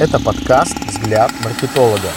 Это подкаст «Взгляд маркетолога».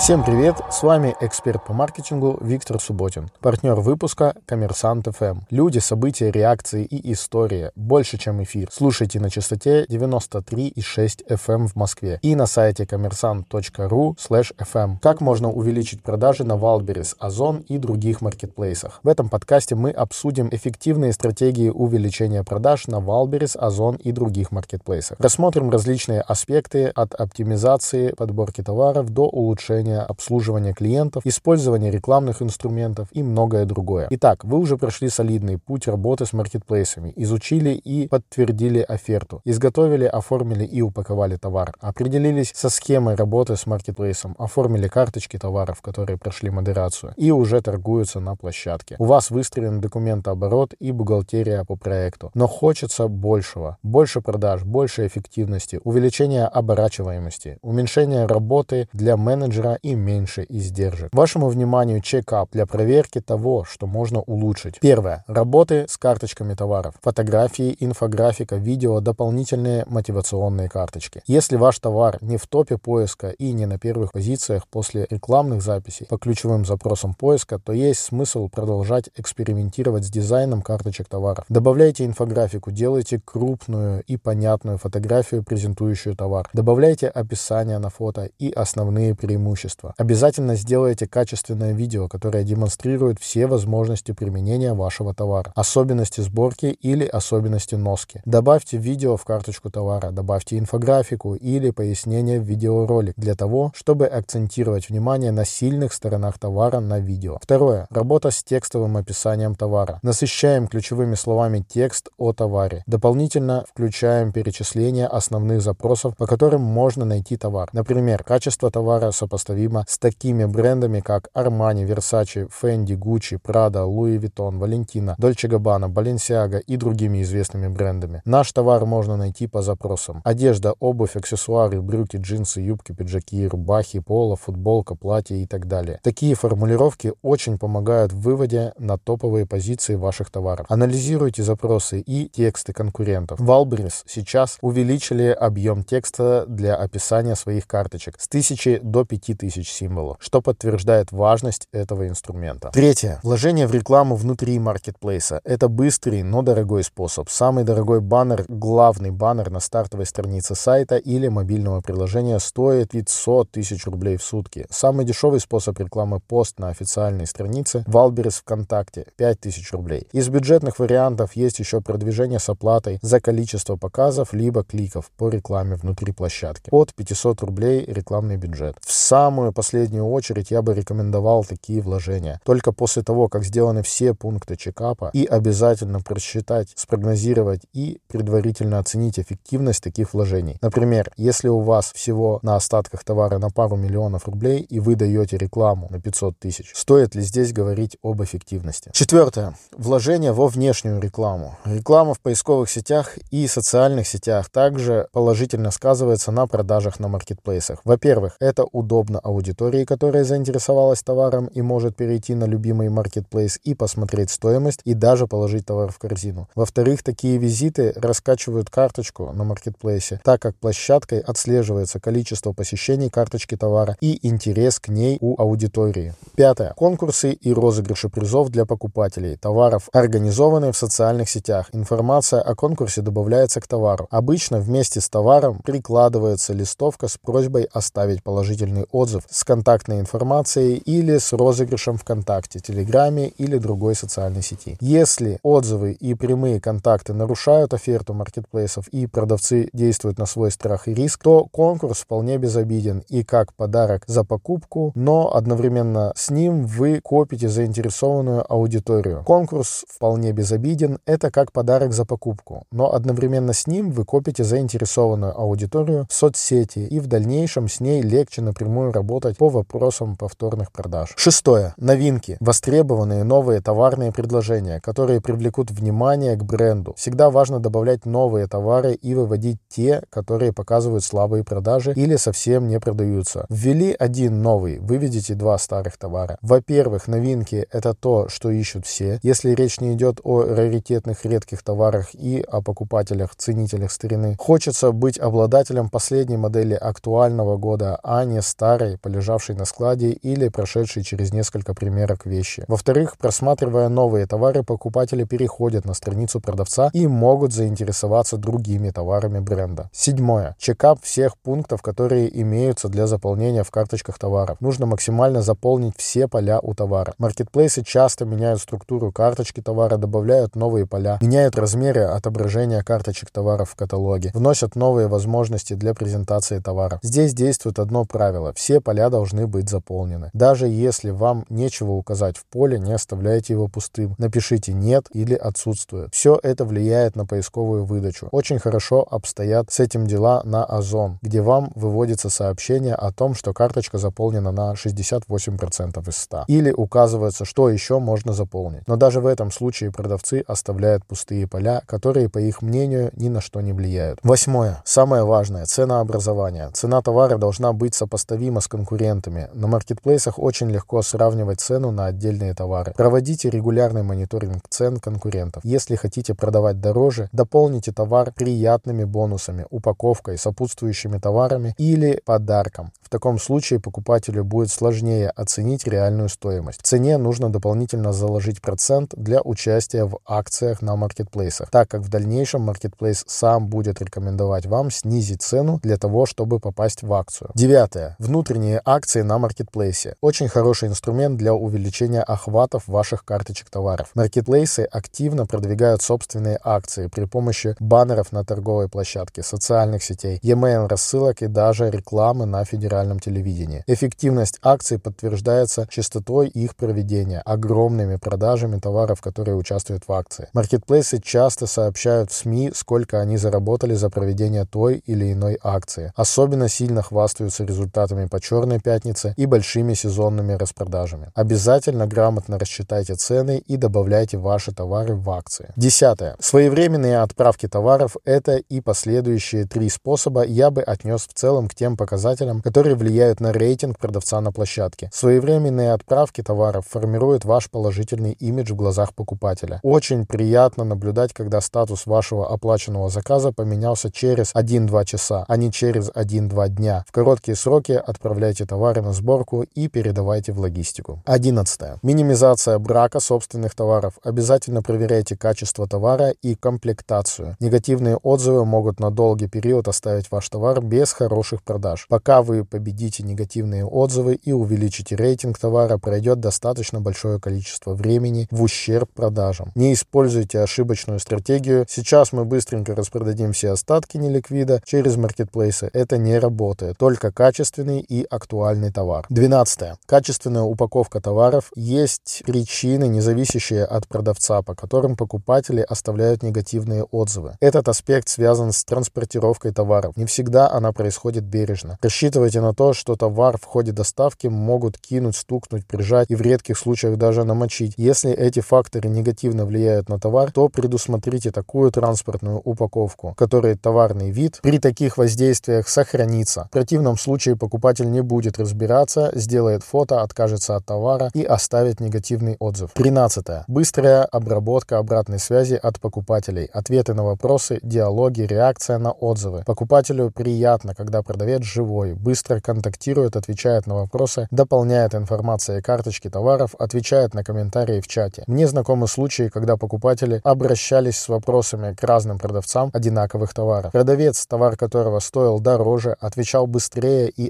Всем привет, с вами эксперт по маркетингу Виктор Субботин, партнер выпуска Коммерсант ФМ. Люди, события, реакции и история больше, чем эфир. Слушайте на частоте 93,6 FM в Москве и на сайте коммерсант.ру FM. Как можно увеличить продажи на Wildberries, Озон и других маркетплейсах. В этом подкасте мы обсудим эффективные стратегии увеличения продаж на Wildberries, Озон и других маркетплейсах. Рассмотрим различные аспекты от оптимизации подборки товаров до улучшения управления, обслуживания клиентов, использования рекламных инструментов и многое другое. Итак, вы уже прошли солидный путь работы с маркетплейсами, изучили и подтвердили оферту, изготовили, оформили и упаковали товар, определились со схемой работы с маркетплейсом, оформили карточки товаров, которые прошли модерацию и уже торгуются на площадке. У вас выстроен документооборот и бухгалтерия по проекту. Но хочется большего. Больше продаж, больше эффективности, увеличения оборачиваемости, уменьшения работы для менеджера и меньше издержек. Вашему вниманию чекап для проверки того, что можно улучшить. Первое. Работы с карточками товаров. Фотографии, инфографика, видео, дополнительные мотивационные карточки. Если ваш товар не в топе поиска и не на первых позициях после рекламных записей по ключевым запросам поиска, то есть смысл продолжать экспериментировать с дизайном карточек товаров. Добавляйте инфографику, делайте крупную и понятную фотографию, презентующую товар. Добавляйте описание на фото и основные преимущества качества. Обязательно сделайте качественное видео, которое демонстрирует все возможности применения вашего товара, особенности сборки или особенности носки. Добавьте видео в карточку товара, добавьте инфографику или пояснение в видеоролик для того, чтобы акцентировать внимание на сильных сторонах товара на видео. Второе. Работа с текстовым описанием товара. Насыщаем ключевыми словами текст о товаре. Дополнительно включаем перечисление основных запросов, по которым можно найти товар. Например, качество товара сопоставимо сопоставимо с такими брендами, как Armani, Versace, Fendi, Gucci, Prada, Louis Vuitton, Valentina, Dolce Gabbana, Balenciaga и другими известными брендами. Наш товар можно найти по запросам. Одежда, обувь, аксессуары, брюки, джинсы, юбки, пиджаки, рубахи, поло, футболка, платье и так далее. Такие формулировки очень помогают в выводе на топовые позиции ваших товаров. Анализируйте запросы и тексты конкурентов. Валберис сейчас увеличили объем текста для описания своих карточек с 1000 до 5000 тысяч символов, что подтверждает важность этого инструмента. Третье. Вложение в рекламу внутри маркетплейса. Это быстрый, но дорогой способ. Самый дорогой баннер, главный баннер на стартовой странице сайта или мобильного приложения стоит 500 тысяч рублей в сутки. Самый дешевый способ рекламы пост на официальной странице Wildberries ВКонтакте 5000 рублей. Из бюджетных вариантов есть еще продвижение с оплатой за количество показов либо кликов по рекламе внутри площадки. От 500 рублей рекламный бюджет. В самую самую последнюю очередь я бы рекомендовал такие вложения. Только после того, как сделаны все пункты чекапа и обязательно просчитать, спрогнозировать и предварительно оценить эффективность таких вложений. Например, если у вас всего на остатках товара на пару миллионов рублей и вы даете рекламу на 500 тысяч, стоит ли здесь говорить об эффективности? Четвертое. Вложение во внешнюю рекламу. Реклама в поисковых сетях и социальных сетях также положительно сказывается на продажах на маркетплейсах. Во-первых, это удобно аудитории, которая заинтересовалась товаром и может перейти на любимый маркетплейс и посмотреть стоимость и даже положить товар в корзину. Во-вторых, такие визиты раскачивают карточку на маркетплейсе, так как площадкой отслеживается количество посещений карточки товара и интерес к ней у аудитории. Пятое. Конкурсы и розыгрыши призов для покупателей товаров, организованные в социальных сетях. Информация о конкурсе добавляется к товару. Обычно вместе с товаром прикладывается листовка с просьбой оставить положительный отзыв отзыв с контактной информацией или с розыгрышем ВКонтакте, Телеграме или другой социальной сети. Если отзывы и прямые контакты нарушают оферту маркетплейсов и продавцы действуют на свой страх и риск, то конкурс вполне безобиден и как подарок за покупку, но одновременно с ним вы копите заинтересованную аудиторию. Конкурс вполне безобиден, это как подарок за покупку, но одновременно с ним вы копите заинтересованную аудиторию в соцсети и в дальнейшем с ней легче напрямую работать по вопросам повторных продаж. Шестое. Новинки. Востребованные новые товарные предложения, которые привлекут внимание к бренду. Всегда важно добавлять новые товары и выводить те, которые показывают слабые продажи или совсем не продаются. Ввели один новый, выведите два старых товара. Во-первых, новинки — это то, что ищут все. Если речь не идет о раритетных редких товарах и о покупателях, ценителях старины. Хочется быть обладателем последней модели актуального года, а не старой, полежавшей на складе или прошедшей через несколько примерок вещи. Во-вторых, просматривая новые товары, покупатели переходят на страницу продавца и могут заинтересоваться другими товарами бренда. Седьмое. Чекап всех пунктов, которые имеются для заполнения в карточках товаров. Нужно максимально заполнить все поля у товара. Маркетплейсы часто меняют структуру карточки товара, добавляют новые поля, меняют размеры отображения карточек товаров в каталоге, вносят новые возможности для презентации товара. Здесь действует одно правило. Все поля должны быть заполнены. Даже если вам нечего указать в поле, не оставляйте его пустым. Напишите «нет» или «отсутствует». Все это влияет на поисковую выдачу. Очень хорошо обстоят с этим дела на Озон, где вам выводится сообщение о том, что карточка заполнена на 68% из 100. Или указывается, что еще можно заполнить. Но даже в этом случае продавцы оставляют пустые поля, которые, по их мнению, ни на что не влияют. Восьмое. Самое важное. Ценообразование. Цена товара должна быть сопоставима с конкурентами. На маркетплейсах очень легко сравнивать цену на отдельные товары. Проводите регулярный мониторинг цен конкурентов. Если хотите продавать дороже, дополните товар приятными бонусами, упаковкой, сопутствующими товарами или подарком. В таком случае покупателю будет сложнее оценить реальную стоимость. В цене нужно дополнительно заложить процент для участия в акциях на маркетплейсах, так как в дальнейшем маркетплейс сам будет рекомендовать вам снизить цену для того, чтобы попасть в акцию. Девятое. Внутренние акции на маркетплейсе. Очень хороший инструмент для увеличения охватов ваших карточек товаров. Маркетплейсы активно продвигают собственные акции при помощи баннеров на торговой площадке, социальных сетей, e-mail рассылок и даже рекламы на федеральном телевидении. Эффективность акций подтверждается частотой их проведения, огромными продажами товаров, которые участвуют в акции. Маркетплейсы часто сообщают в СМИ, сколько они заработали за проведение той или иной акции. Особенно сильно хвастаются результатами по Черной пятнице и большими сезонными распродажами. Обязательно грамотно рассчитайте цены и добавляйте ваши товары в акции. Десятое. Своевременные отправки товаров – это и последующие три способа я бы отнес в целом к тем показателям, которые влияют на рейтинг продавца на площадке. Своевременные отправки товаров формируют ваш положительный имидж в глазах покупателя. Очень приятно наблюдать, когда статус вашего оплаченного заказа поменялся через 1-2 часа, а не через 1-2 дня. В короткие сроки отправляйте товары на сборку и передавайте в логистику. 11. Минимизация брака собственных товаров. Обязательно проверяйте качество товара и комплектацию. Негативные отзывы могут на долгий период оставить ваш товар без хороших продаж. Пока вы победите негативные отзывы и увеличите рейтинг товара, пройдет достаточно большое количество времени в ущерб продажам. Не используйте ошибочную стратегию. Сейчас мы быстренько распродадим все остатки неликвида через маркетплейсы. Это не работает. Только качественный и актуальный товар. 12. Качественная упаковка товаров. Есть причины, не зависящие от продавца, по которым покупатели оставляют негативные отзывы. Этот аспект связан с транспортировкой товаров. Не всегда она происходит бережно. Рассчитывайте на то, что товар в ходе доставки могут кинуть, стукнуть, прижать и в редких случаях даже намочить. Если эти факторы негативно влияют на товар, то предусмотрите такую транспортную упаковку, которой товарный вид при таких воздействиях сохранится. В противном случае покупатель не будет разбираться, сделает фото, откажется от товара и оставит негативный отзыв. 13. Быстрая обработка обратной связи от покупателей. Ответы на вопросы, диалоги, реакция на отзывы. Покупателю приятно, когда продавец живой, быстро контактирует, отвечает на вопросы, дополняет информацией карточки товаров, отвечает на комментарии в чате. Мне знакомы случаи, когда покупатели обращались с вопросами к разным продавцам одинаковых товаров. Продавец, товар которого стоил дороже, отвечал быстрее и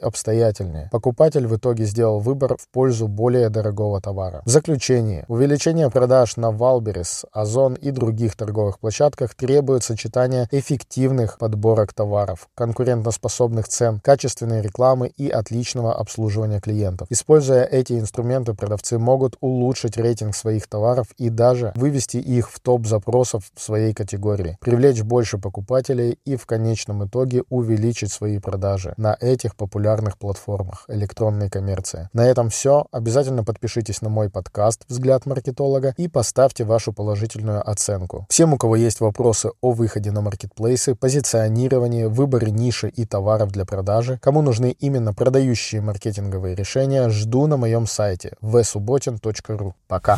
обстоятельнее. Покупатель в итоге сделал выбор в пользу более дорогого товара. В заключение. Увеличение продаж на Wildberries, Озон и других торговых площадках требует сочетания эффективных подборок товаров, конкурентоспособных цен, качественной рекламы и отличного обслуживания клиентов. Используя эти инструменты, продавцы могут улучшить рейтинг своих товаров и даже вывести их в топ запросов в своей категории, привлечь больше покупателей и в конечном итоге увеличить свои продажи на этих популярных платформах платформах электронной коммерции. На этом все. Обязательно подпишитесь на мой подкаст «Взгляд маркетолога» и поставьте вашу положительную оценку. Всем, у кого есть вопросы о выходе на маркетплейсы, позиционировании, выборе ниши и товаров для продажи, кому нужны именно продающие маркетинговые решения, жду на моем сайте vsubotin.ru. Пока!